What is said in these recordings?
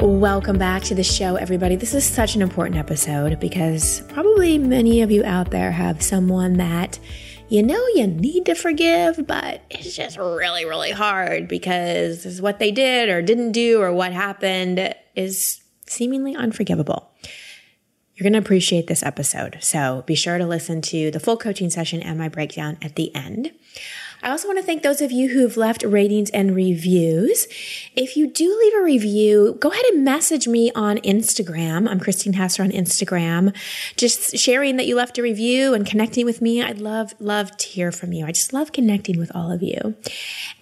Welcome back to the show, everybody. This is such an important episode because probably many of you out there have someone that you know you need to forgive, but it's just really, really hard because what they did or didn't do or what happened is seemingly unforgivable. You're going to appreciate this episode. So be sure to listen to the full coaching session and my breakdown at the end. I also want to thank those of you who've left ratings and reviews. If you do leave a review, go ahead and message me on Instagram. I'm Christine Hassler on Instagram. Just sharing that you left a review and connecting with me. I'd love, love to hear from you. I just love connecting with all of you.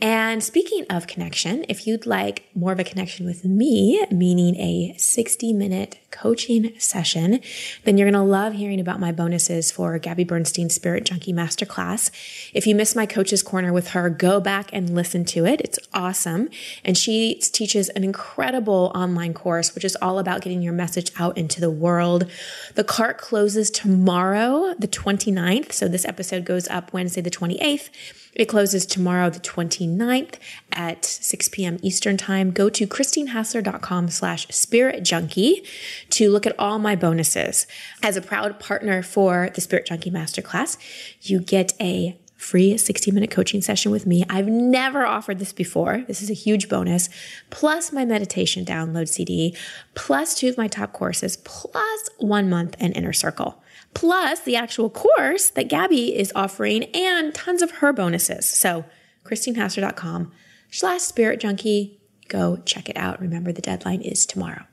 And speaking of connection, if you'd like more of a connection with me, meaning a 60 minute coaching session, then you're going to love hearing about my bonuses for Gabby Bernstein's Spirit Junkie Masterclass. If you missed my coach's corner with her, go back and listen to it. It's awesome. And she teaches an incredible online course, which is all about getting your message out into the world. The cart closes tomorrow, the 29th. So this episode goes up Wednesday, the 28th. It closes tomorrow, the 29th at 6 p.m. Eastern time. Go to christinehassler.com slash spirit junkie to look at all my bonuses. As a proud partner for the Spirit Junkie Masterclass, you get a free 60 minute coaching session with me. I've never offered this before. This is a huge bonus, plus my meditation download CD, plus two of my top courses, plus one month in Inner Circle plus the actual course that Gabby is offering and tons of her bonuses. So christinehassler.com slash spirit junkie. Go check it out. Remember the deadline is tomorrow.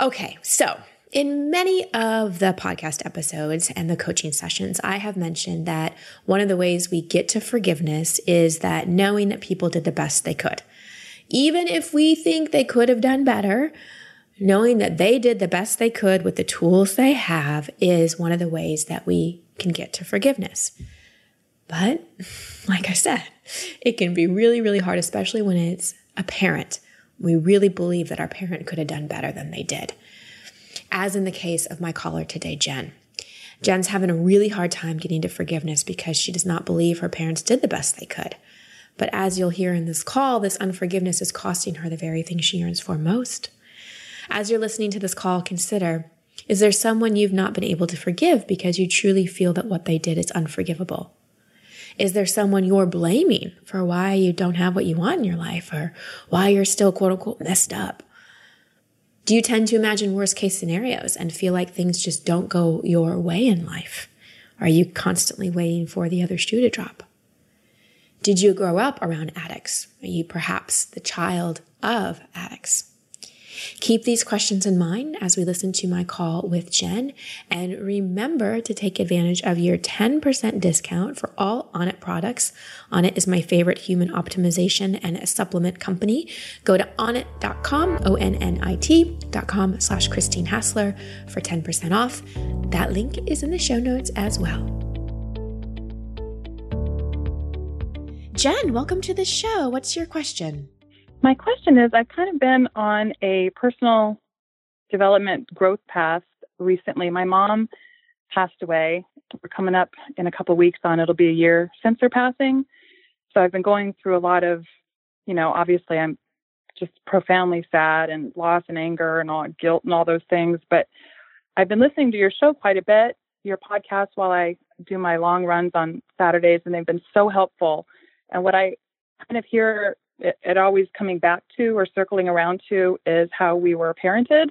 Okay, so in many of the podcast episodes and the coaching sessions, I have mentioned that one of the ways we get to forgiveness is that knowing that people did the best they could. Even if we think they could have done better, knowing that they did the best they could with the tools they have is one of the ways that we can get to forgiveness. But like I said, it can be really, really hard, especially when it's a parent. We really believe that our parent could have done better than they did. As in the case of my caller today, Jen. Jen's having a really hard time getting to forgiveness because she does not believe her parents did the best they could. But as you'll hear in this call, this unforgiveness is costing her the very thing she yearns for most as you're listening to this call, consider is there someone you've not been able to forgive because you truly feel that what they did is unforgivable? Is there someone you're blaming for why you don't have what you want in your life or why you're still quote unquote messed up? Do you tend to imagine worst case scenarios and feel like things just don't go your way in life? Are you constantly waiting for the other shoe to drop? Did you grow up around addicts? Are you perhaps the child of addicts? Keep these questions in mind as we listen to my call with Jen. And remember to take advantage of your 10% discount for all Onnit products. Onnit is my favorite human optimization and supplement company. Go to onnit.com, O-N-N-I-T.com slash Christine Hassler for 10% off. That link is in the show notes as well. Jen, welcome to the show. What's your question? My question is I've kind of been on a personal development growth path recently. My mom passed away. We're coming up in a couple weeks on it'll be a year since her passing. So I've been going through a lot of, you know, obviously I'm just profoundly sad and loss and anger and all guilt and all those things. But I've been listening to your show quite a bit, your podcast while I do my long runs on Saturdays, and they've been so helpful. And what I kind of hear it, it always coming back to or circling around to is how we were parented.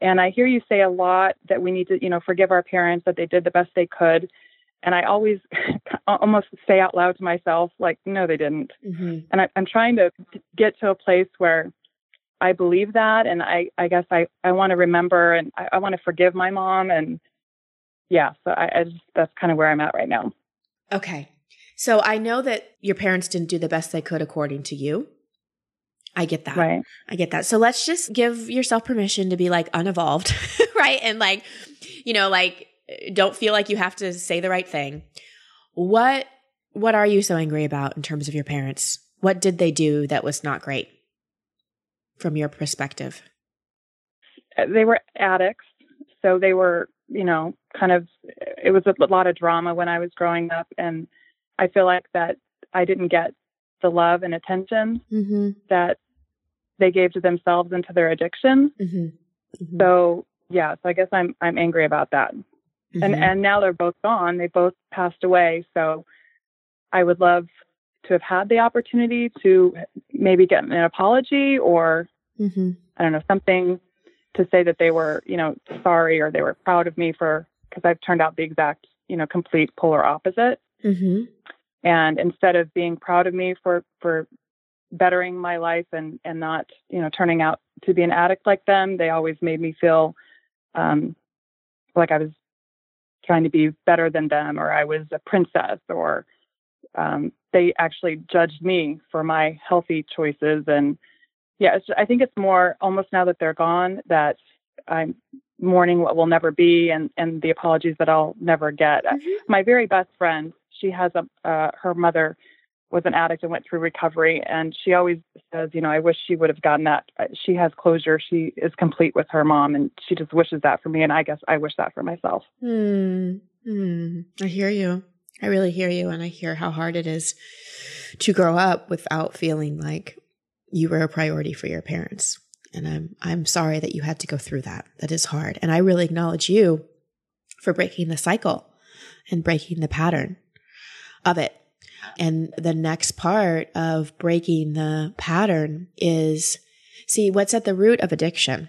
And I hear you say a lot that we need to, you know, forgive our parents that they did the best they could. And I always almost say out loud to myself, like, no, they didn't. Mm-hmm. And I, I'm trying to get to a place where I believe that. And I, I guess I, I want to remember and I, I want to forgive my mom. And yeah, so I, I just, that's kind of where I'm at right now. Okay. So I know that your parents didn't do the best they could according to you. I get that. Right. I get that. So let's just give yourself permission to be like unevolved, right? And like, you know, like don't feel like you have to say the right thing. What what are you so angry about in terms of your parents? What did they do that was not great from your perspective? Uh, they were addicts. So they were, you know, kind of it was a lot of drama when I was growing up and I feel like that I didn't get the love and attention Mm-hmm. that they gave to themselves and to their addiction. Mm-hmm. So yeah, so I guess I'm I'm angry about that. Mm-hmm. And and now they're both gone. They both passed away. So I would love to have had the opportunity to maybe get an apology or mm-hmm. I don't know something to say that they were you know sorry or they were proud of me for because I've turned out the exact you know complete polar opposite. Mm-hmm. And instead of being proud of me for for bettering my life and and not you know turning out to be an addict like them, they always made me feel um, like I was trying to be better than them or I was a princess or um, they actually judged me for my healthy choices and yeah it's, I think it's more almost now that they're gone that I'm mourning what will never be and and the apologies that I'll never get. Mhm. My very best friend, she has a uh, her mother was an addict and went through recovery and she always says, you know, I wish she would have gotten that. Uh, She has closure. She is complete with her mom and she just wishes that for me and I guess I wish that for myself. Hmm. Hmm. I hear you. I really hear you. And I hear how hard it is to grow up without feeling like you were a priority for your parents. And I'm, I'm sorry that you had to go through that. That is hard. And I really acknowledge you for breaking the cycle and breaking the pattern of it. And the next part of breaking the pattern is see what's at the root of addiction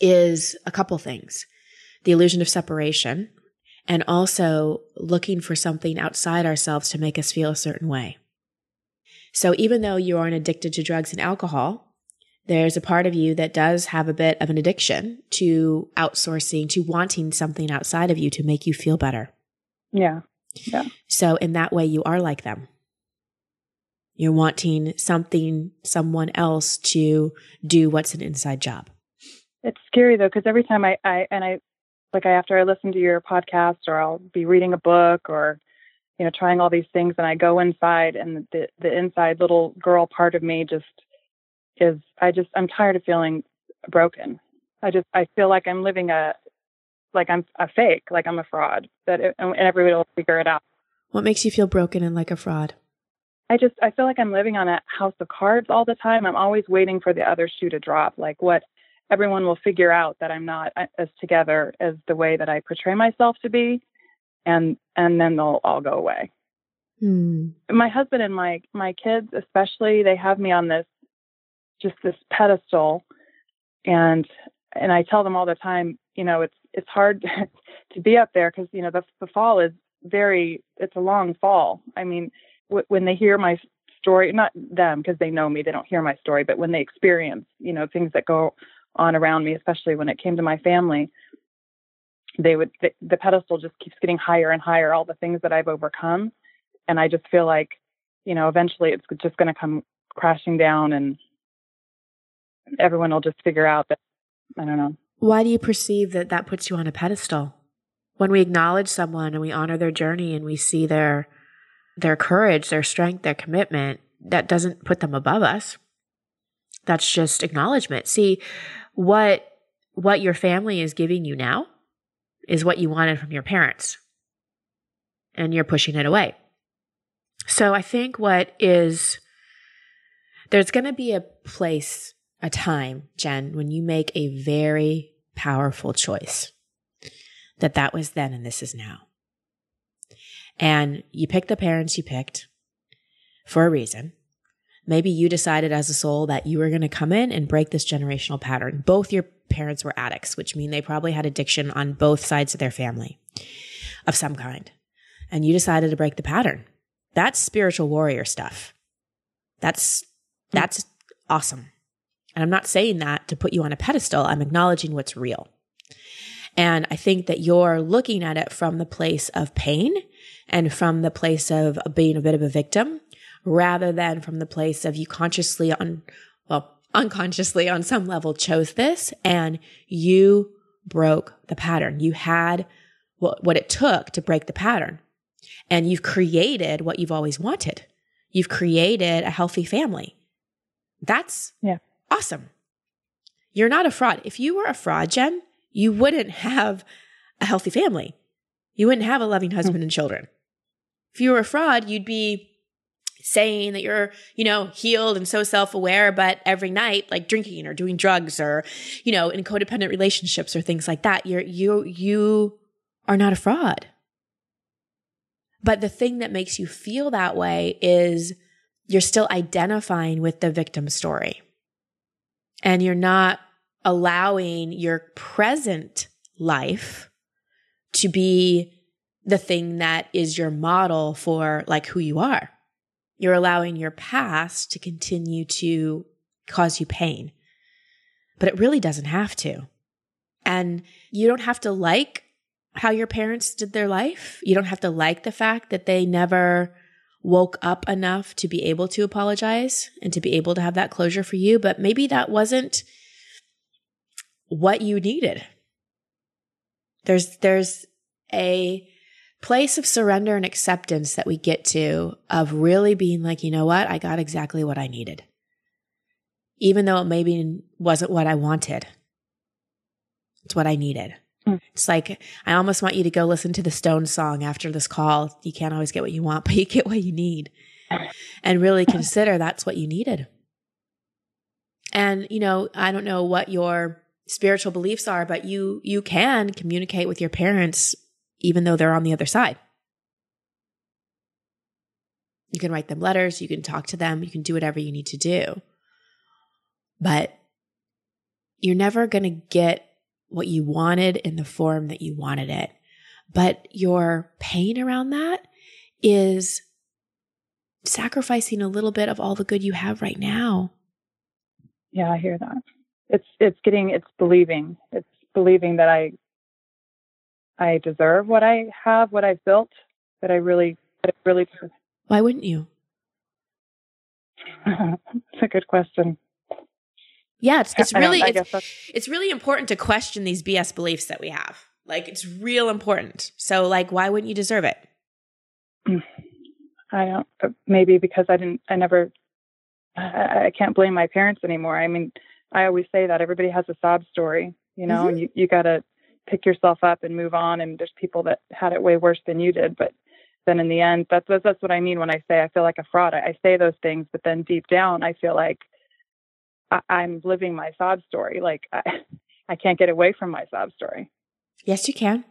is a couple things the illusion of separation and also looking for something outside ourselves to make us feel a certain way. So even though you aren't addicted to drugs and alcohol, there's a part of you that does have a bit of an addiction to outsourcing, to wanting something outside of you to make you feel better. Yeah. So in that way, you are like them. You're wanting something, someone else to do what's an inside job. It's scary though, because every time I, I and I like I after I listen to your podcast or I'll be reading a book or you know trying all these things and I go inside and the the inside little girl part of me just is I just I'm tired of feeling broken. I just I feel like I'm living a like I'm a fake, like I'm a fraud. That it, and everybody will figure it out. What makes you feel broken and like a fraud? I just I feel like I'm living on a house of cards all the time. I'm always waiting for the other shoe to drop. Like what everyone will figure out that I'm not as together as the way that I portray myself to be, and and then they'll all go away. Hmm. My husband and my my kids especially they have me on this just this pedestal, and and I tell them all the time, you know, it's it's hard to be up there because you know the the fall is very it's a long fall. I mean w- when they hear my story, not them because they know me, they don't hear my story, but when they experience, you know, things that go on around me, especially when it came to my family, they would, the, the pedestal just keeps getting higher and higher, all the things that I've overcome. And I just feel like, you know, eventually it's just going to come crashing down and everyone will just figure out that, I don't know. Why do you perceive that that puts you on a pedestal? When we acknowledge someone and we honor their journey and we see their their courage, their strength, their commitment, that doesn't put them above us. That's just acknowledgement. See, what what your family is giving you now is what you wanted from your parents. And you're pushing it away. So I think what is there's going to be a place, a time, Jen, when you make a very powerful choice that that was then and this is now. And you picked the parents you picked for a reason. Maybe you decided as a soul that you were going to come in and break this generational pattern. Both your parents were addicts, which mean they probably had addiction on both sides of their family of some kind. And you decided to break the pattern. That's spiritual warrior stuff. That's that's awesome. And I'm not saying that to put you on a pedestal. I'm acknowledging what's real. And I think that you're looking at it from the place of pain and from the place of being a bit of a victim rather than from the place of you consciously on, well, unconsciously on some level chose this and you broke the pattern. You had what, what it took to break the pattern and you've created what you've always wanted. You've created a healthy family. That's yeah. Awesome. You're not a fraud. If you were a fraud, Jen, you wouldn't have a healthy family. You wouldn't have a loving husband mm-hmm. and children. If you were a fraud, you'd be saying that you're, you know, healed and so self-aware, but every night, like drinking or doing drugs or, you know, in codependent relationships or things like that, you're, you, you are not a fraud. But the thing that makes you feel that way is you're still identifying with the victim story and you're not allowing your present life to be the thing that is your model for like who you are. You're allowing your past to continue to cause you pain, but it really doesn't have to. And you don't have to like how your parents did their life. You don't have to like the fact that they never woke up enough to be able to apologize and to be able to have that closure for you, but maybe that wasn't what you needed. There's there's a place of surrender and acceptance that we get to of really being like, you know what? I got exactly what I needed. Even though it maybe wasn't what I wanted. It's what I needed. Mm. It's like, I almost want you to go listen to the Stone song after this call. You can't always get what you want, but you get what you need. And really consider that's what you needed. And, you know, I don't know what your spiritual beliefs are, but you, you can communicate with your parents even though they're on the other side. You can write them letters, you can talk to them, you can do whatever you need to do. But you're never going to get what you wanted in the form that you wanted it. But your pain around that is sacrificing a little bit of all the good you have right now. Yeah, I hear that. It's it's getting it's believing. It's believing that I I deserve what I have, what I've built, that I really that I really Why wouldn't you? It's a good question. Yeah, it's, it's really it's, it's really important to question these BS beliefs that we have. Like it's real important. So like why wouldn't you deserve it? I don't uh, maybe because I didn't I never I, I can't blame my parents anymore. I mean, I always say that everybody has a sob story, you know, mm-hmm. and you you got to pick yourself up and move on and there's people that had it way worse than you did, but then in the end that's that's what I mean when I say I feel like a fraud. I, I say those things, but then deep down I feel like I, am living my sob story. Like I, I can't get away from my sob story. Yes, you can.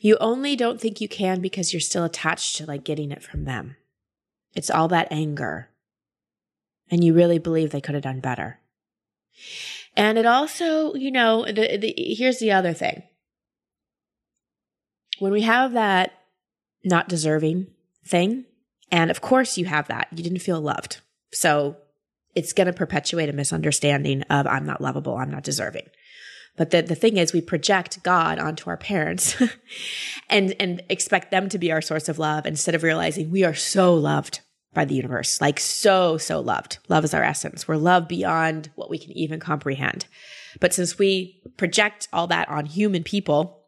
You only don't think you can because you're still attached to like getting it from them. It's all that anger. And you really believe they could have done better. And it also, you know, the, the, here's the other thing. When we have that not deserving thing, and of course you have that, you didn't feel loved. So it's going to perpetuate a misunderstanding of I'm not lovable, I'm not deserving. But the, the thing is, we project God onto our parents and, and expect them to be our source of love instead of realizing we are so loved by the universe, like so, so loved. Love is our essence. We're loved beyond what we can even comprehend. But since we project all that on human people,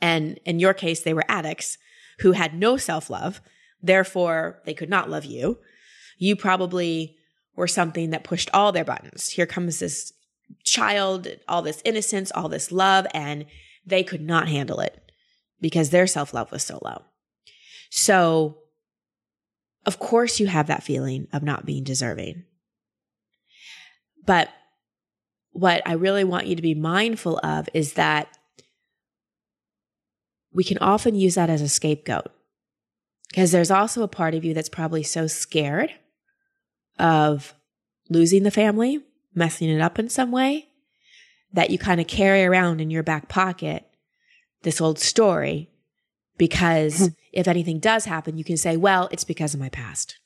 and in your case, they were addicts who had no self love, therefore they could not love you, you probably were something that pushed all their buttons. Here comes this child, all this innocence, all this love, and they could not handle it because their self love was so low. So, of course, you have that feeling of not being deserving. But what I really want you to be mindful of is that we can often use that as a scapegoat because there's also a part of you that's probably so scared of losing the family, messing it up in some way, that you kind of carry around in your back pocket this old story because hmm. if anything does happen, you can say, well, it's because of my past.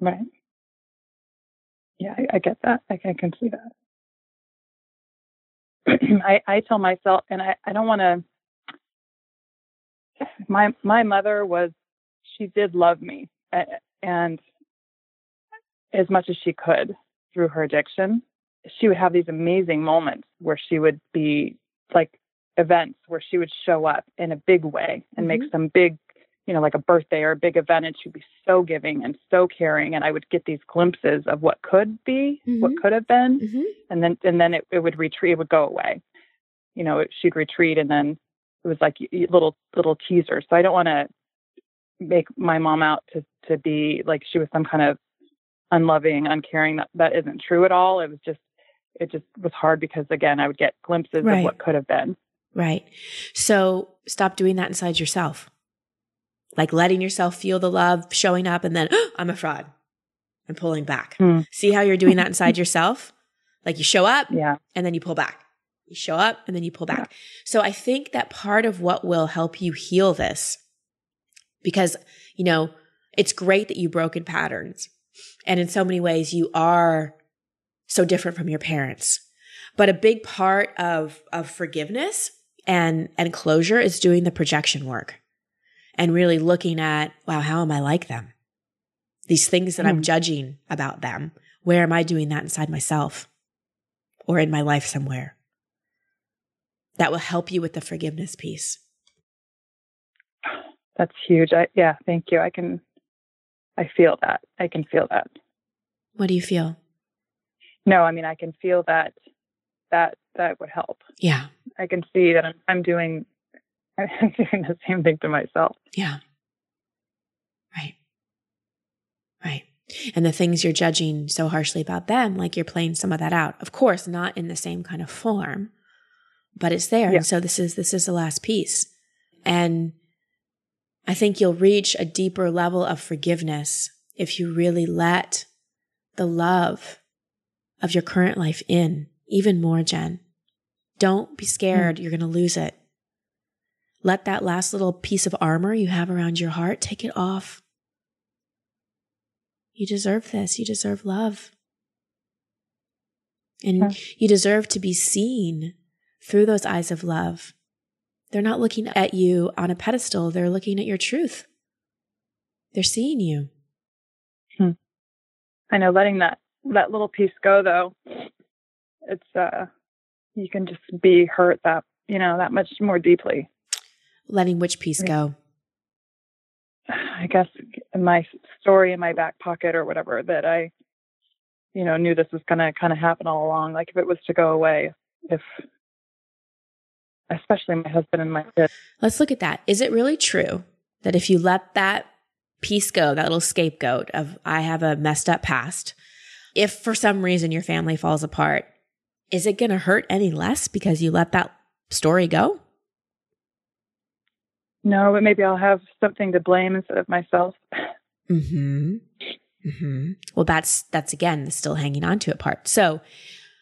Right. Yeah, I, I get that. I, I, can see that. I, I tell myself, and I, I don't want to my my mother was she did love me and as much as she could through her addiction she would have these amazing moments where she would be like events where she would show up in a big way and mm-hmm. make some big you know like a birthday or a big event and she'd be so giving and so caring and i would get these glimpses of what could be mm-hmm. what could have been mm-hmm. and then and then it, it would retreat it would go away you know it, she'd retreat and then it was like little little teasers so i don't want to make my mom out to to be like she was some kind of unloving uncaring that that isn't true at all. It was just it just was hard because again i would get glimpses right. of what could have been. Right. So stop doing that inside yourself. Like letting yourself feel the love showing up and then oh, i'm a fraud I'm pulling back. Hmm. see how you're doing that inside yourself? Like you show up yeah. and then you pull back. You show up and then you pull back. Yeah. so i think that part of what will help you heal this because you know it's great that you broke in patterns and in so many ways, you are so different from your parents. But a big part of, of forgiveness and, and closure is doing the projection work and really looking at, wow, how am I like them? These things that mm. I'm hmm. judging about them. Where am I doing that inside myself or in my life somewhere? That will help you with the forgiveness piece. That's huge. I, yeah, thank you. I can I feel that. I can feel that. What do you feel? No, I mean I can feel that that that would help. Yeah. I can see that I'm I'm doing I'm doing the same thing to myself. Yeah. Right. Right. And the things you're judging so harshly about them, like you're playing some of that out. Of course, not in the same kind of form, but it's there. Yeah. And so this is this is the last piece. And I think you'll reach a deeper level of forgiveness if you really let the love of your current life in even more, Jen. Don't be scared mm. you're going to lose it. Let that last little piece of armor you have around your heart take it off. You deserve this. You deserve love. And you deserve to be seen through those eyes of love they're not looking at you on a pedestal, they're looking at your truth. They're seeing you. Hmm. I know letting that that little piece go though, it's uh you can just be hurt that, you know, that much more deeply. Letting which piece go? I guess my story in my back pocket or whatever that I you know knew this was going to kind of happen all along like if it was to go away if especially my husband and my kids. Let's look at that. Is it really true that if you let that piece go, that little scapegoat of I have a messed up past, if for some reason your family falls apart, is it going to hurt any less because you let that story go? No, but maybe I'll have something to blame instead of myself. Hmm. Hmm. Well, that's that's again the still hanging on to it part. So,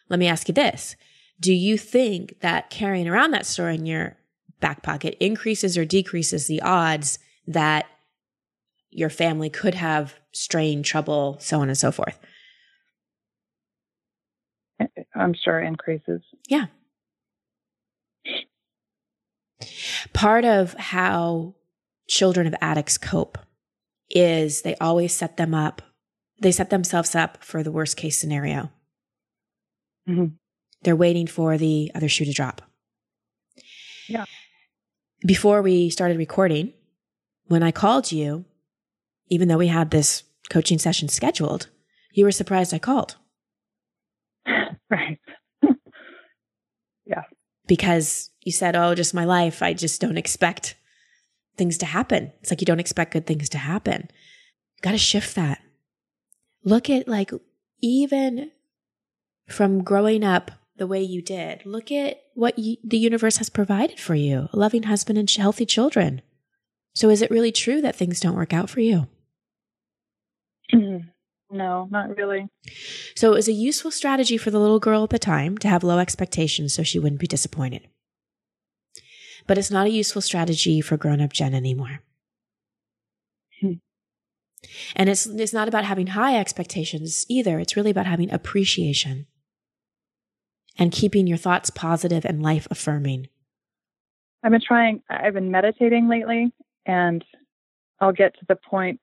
let me ask you this: do you think that carrying around that story in your back pocket increases or decreases the odds that your family could have strain, trouble, so on and so forth? I'm sure increases. Yeah. Part of how children of addicts cope is they always set them up, they set themselves up for the worst case scenario. Mm-hmm. They're waiting for the other shoe to drop. Yeah. Before we started recording, when I called you, even though we had this coaching session scheduled, you were surprised I called. Right. yeah. Because you said, Oh, just my life. I just don't expect things to happen. It's like you don't expect good things to happen. You Got to shift that. Look at like even from growing up the way you did. Look at what you, the universe has provided for you a loving husband and healthy children. So, is it really true that things don't work out for you? No, not really. So, it was a useful strategy for the little girl at the time to have low expectations so she wouldn't be disappointed. But it's not a useful strategy for grown up Jen anymore. Hmm. And it's, it's not about having high expectations either. It's really about having appreciation. And keeping your thoughts positive and life affirming. I've been trying, I've been meditating lately, and I'll get to the point.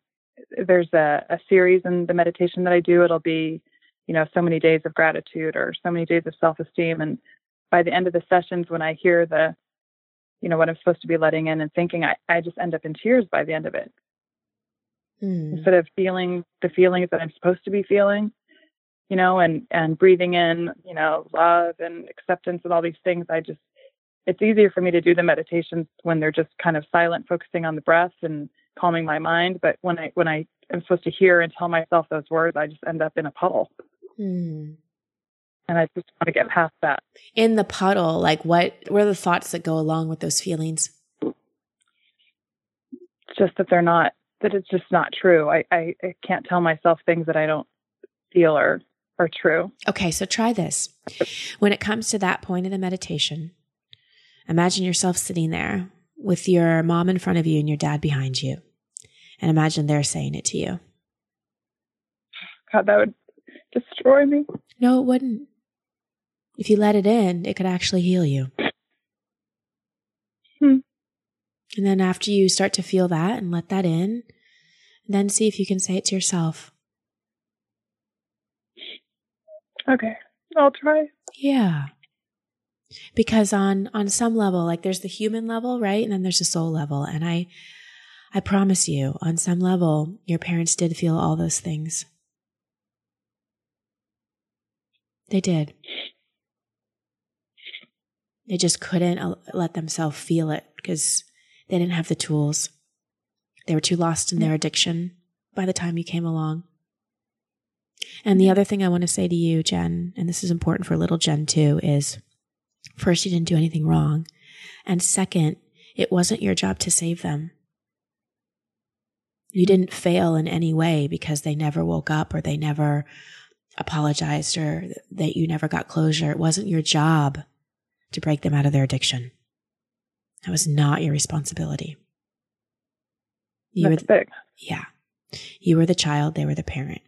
There's a, a series in the meditation that I do. It'll be, you know, so many days of gratitude or so many days of self esteem. And by the end of the sessions, when I hear the, you know, what I'm supposed to be letting in and thinking, I, I just end up in tears by the end of it. Mm. Instead of feeling the feelings that I'm supposed to be feeling, you know, and, and breathing in, you know, love and acceptance and all these things, I just, it's easier for me to do the meditations when they're just kind of silent, focusing on the breath and calming my mind. But when I when I am supposed to hear and tell myself those words, I just end up in a puddle. Mm. And I just want to get past that. In the puddle, like what what are the thoughts that go along with those feelings? Just that they're not that it's just not true. I, I, I can't tell myself things that I don't feel are are true. Okay, so try this. When it comes to that point of the meditation, Imagine yourself sitting there with your mom in front of you and your dad behind you. And imagine they're saying it to you. God, that would destroy me. No, it wouldn't. If you let it in, it could actually heal you. Hmm. And then after you start to feel that and let that in, then see if you can say it to yourself. Okay, I'll try. Yeah. Because on on some level like there's the human level right? And then there's the soul level. And i i promise you on some level your parents did feel all those things. They did. They just couldn't let themselves feel it because they didn't have the tools. They were too lost in their mm-hmm. addiction by the time you came along and the other thing I want to say to you, Jen, and this is important for little Jen too, is First, you didn't do anything wrong. And second, it wasn't your job to save them. You didn't fail in any way because they never woke up or they never apologized or that you never got closure. It wasn't your job to break them out of their addiction. That was not your responsibility. You That's were, big. Yeah. You were the child, they were the parent.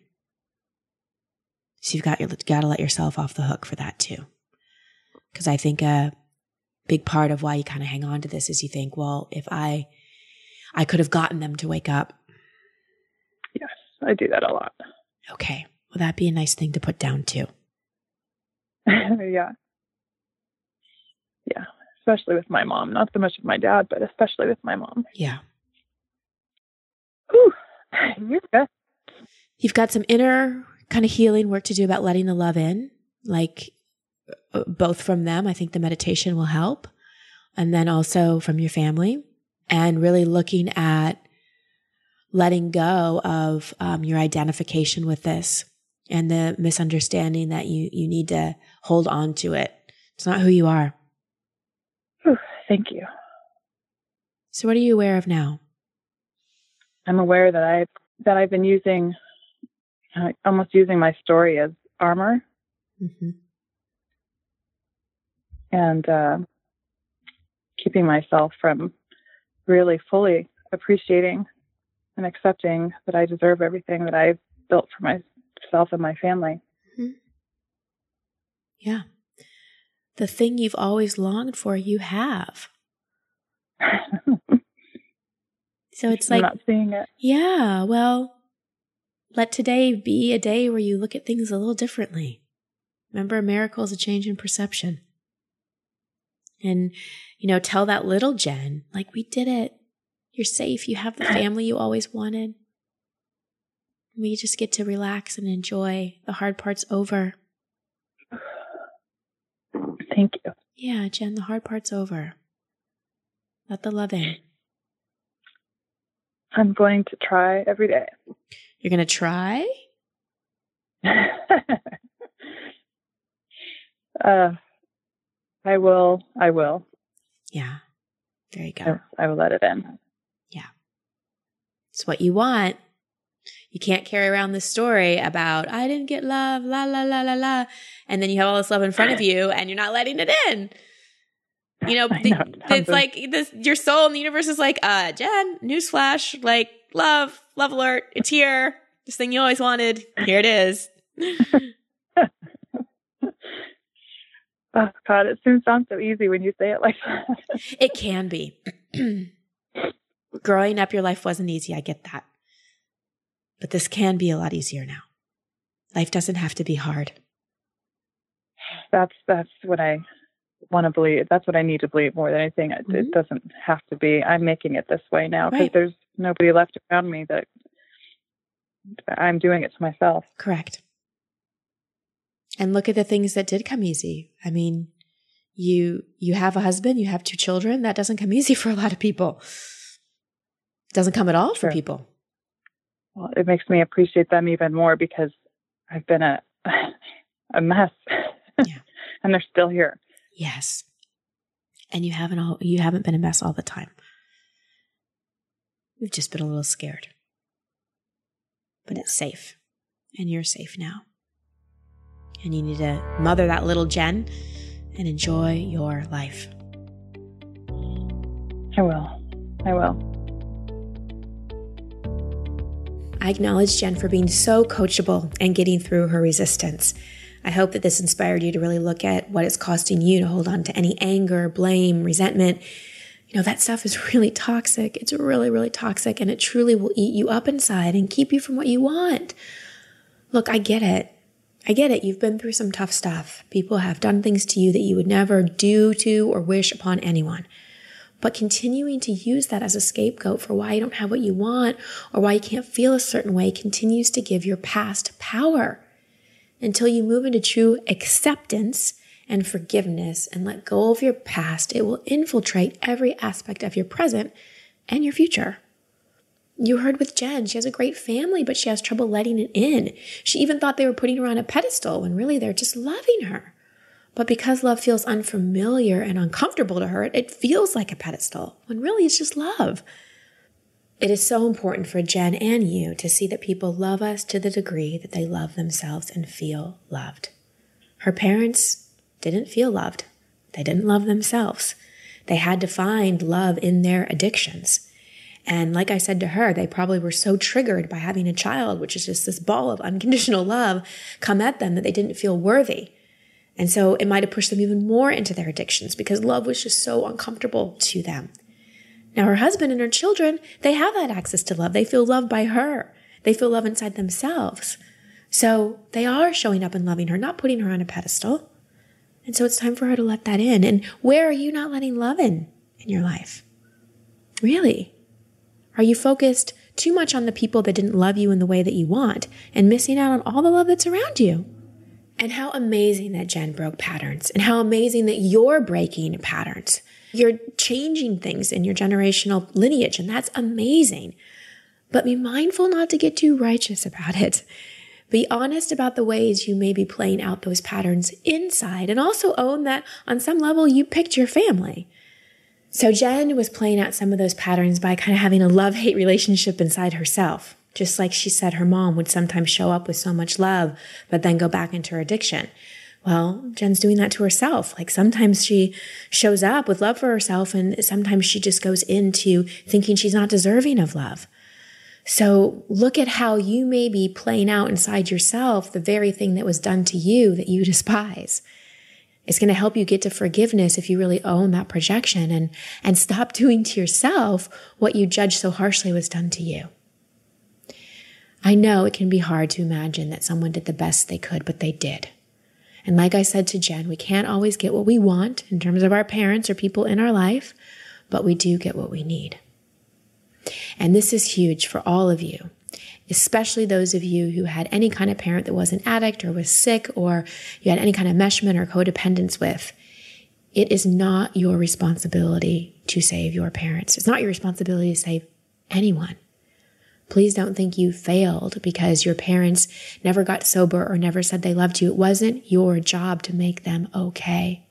So you've got, your, got to let yourself off the hook for that too. Because I think a big part of why you kind of hang on to this is you think, well, if I, I could have gotten them to wake up. Yes, I do that a lot. Okay. Well, that'd be a nice thing to put down too. yeah. Yeah. Especially with my mom. Not so much with my dad, but especially with my mom. Yeah. Whew. You've got some inner kind of healing work to do about letting the love in. Like uh, both from them. I think the meditation will help. And then also from your family and really looking at letting go of um, your identification with this and the misunderstanding that you, you need to hold on to it. It's not who you are. Whew, thank you. So what are you aware of now? I'm aware that I that I've been using uh, almost using my story as armor. Mm-hmm and uh, keeping myself from really fully appreciating and accepting that I deserve everything that I've built for myself and my family. Mm-hmm. Yeah. The thing you've always longed for, you have. so it's I'm like not seeing it. Yeah, well, let today be a day where you look at things a little differently. Remember, a miracle is a change in perception and, you know, tell that little Jen, like, we did it. You're safe. You have the family you always wanted. We just get to relax and enjoy. The hard part's over. Thank you. Yeah, Jen, the hard part's over. Let the love in. I'm going to try every day. You're going to try? uh, I will. I will. Yeah. There you go. I, I will let it in. Yeah. It's what you want. You can't carry around this story about, I didn't get love, la, la, la, la, la. And then you have all this love in front of you and you're not letting it in. You know, the, know it's like this, your soul in the universe is like, uh, Jen, newsflash, like love, love alert. It's here. This thing you always wanted. Here it is. Oh God, it soon sounds so easy when you say it like that. it can be. Growing up, your life wasn't easy. I get that. But this can be a lot easier now. Life doesn't have to be hard. That's that's what I want to believe. That's what I need to believe more than anything. It, mm-hmm. it doesn't have to be. I'm making it this way now because right. there's nobody left around me that I'm doing it to myself. Correct. And look at the things that did come easy. I mean, you you have a husband, you have two children. That doesn't come easy for a lot of people. It doesn't come at all for sure. people. Well, it makes me appreciate them even more because I've been a a mess. Yeah. and they're still here. Yes. And you haven't all you haven't been a mess all the time. You've just been a little scared. But it's safe. And you're safe now. And you need to mother that little Jen and enjoy your life. I will. I will. I acknowledge Jen for being so coachable and getting through her resistance. I hope that this inspired you to really look at what it's costing you to hold on to any anger, blame, resentment. You know, that stuff is really toxic. It's really, really toxic, and it truly will eat you up inside and keep you from what you want. Look, I get it. I get it. You've been through some tough stuff. People have done things to you that you would never do to or wish upon anyone. But continuing to use that as a scapegoat for why you don't have what you want or why you can't feel a certain way continues to give your past power until you move into true acceptance and forgiveness and let go of your past, it will infiltrate every aspect of your present and your future. You heard with Jen, she has a great family, but she has trouble letting it in. She even thought they were putting her on a pedestal when really they're just loving her. But because love feels unfamiliar and uncomfortable to her, it feels like a pedestal when really it's just love. It is so important for Jen and you to see that people love us to the degree that they love themselves and feel loved. Her parents didn't feel loved. They didn't love themselves. They had to find love in their addictions. And like I said to her, they probably were so triggered by having a child, which is just this ball of unconditional love, come at them that they didn't feel worthy. And so it might have pushed them even more into their addictions because love was just so uncomfortable to them. Now, her husband and her children, they have that access to love. They feel loved by her. They feel love inside themselves. So they are showing up and loving her, not putting her on a pedestal. And so it's time for her to let that in. And where are you not letting love in in your life? Really? Are you focused too much on the people that didn't love you in the way that you want and missing out on all the love that's around you? And how amazing that Jen broke patterns and how amazing that you're breaking patterns. You're changing things in your generational lineage, and that's amazing. But be mindful not to get too righteous about it. Be honest about the ways you may be playing out those patterns inside, and also own that on some level you picked your family. So Jen was playing out some of those patterns by kind of having a love hate relationship inside herself. Just like she said her mom would sometimes show up with so much love, but then go back into her addiction. Well, Jen's doing that to herself. Like sometimes she shows up with love for herself and sometimes she just goes into thinking she's not deserving of love. So look at how you may be playing out inside yourself the very thing that was done to you that you despise. It's going to help you get to forgiveness if you really own that projection and, and stop doing to yourself what you judge so harshly was done to you. I know it can be hard to imagine that someone did the best they could, but they did. And like I said to Jen, we can't always get what we want in terms of our parents or people in our life, but we do get what we need. And this is huge for all of you, especially those of you who had any kind of parent that was an addict or was sick or you had any kind of meshment or codependence with. It is not your responsibility to save your parents. It's not your responsibility to save anyone. Please don't think you failed because your parents never got sober or never said they loved you. It wasn't your job to make them okay.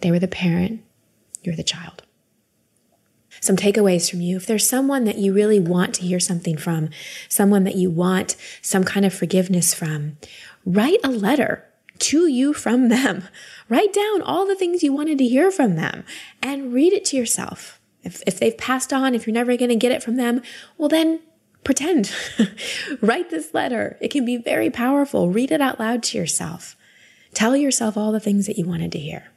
They were the parent, you're the child. Some takeaways from you. If there's someone that you really want to hear something from, someone that you want some kind of forgiveness from, write a letter to you from them. Write down all the things you wanted to hear from them and read it to yourself. If, if they've passed on, if you're never going to get it from them, well, then pretend. Write this letter. It can be very powerful. Read it out loud to yourself. Tell yourself all the things that you wanted to hear.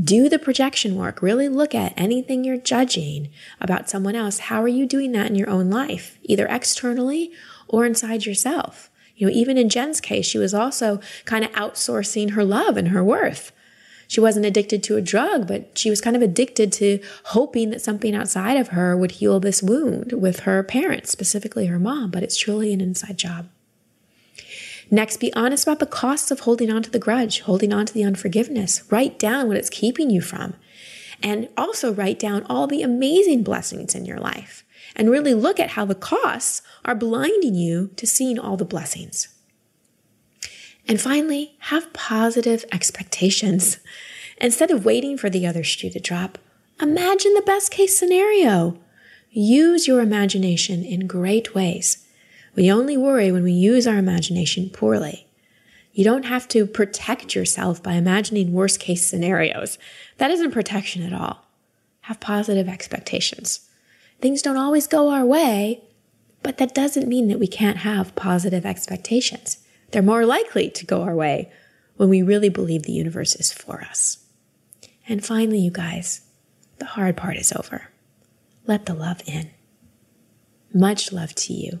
Do the projection work. Really look at anything you're judging about someone else. How are you doing that in your own life, either externally or inside yourself? You know, even in Jen's case, she was also kind of outsourcing her love and her worth. She wasn't addicted to a drug, but she was kind of addicted to hoping that something outside of her would heal this wound with her parents, specifically her mom, but it's truly an inside job. Next, be honest about the costs of holding on to the grudge, holding on to the unforgiveness. Write down what it's keeping you from. And also write down all the amazing blessings in your life. And really look at how the costs are blinding you to seeing all the blessings. And finally, have positive expectations. Instead of waiting for the other shoe to drop, imagine the best case scenario. Use your imagination in great ways. We only worry when we use our imagination poorly. You don't have to protect yourself by imagining worst case scenarios. That isn't protection at all. Have positive expectations. Things don't always go our way, but that doesn't mean that we can't have positive expectations. They're more likely to go our way when we really believe the universe is for us. And finally, you guys, the hard part is over. Let the love in. Much love to you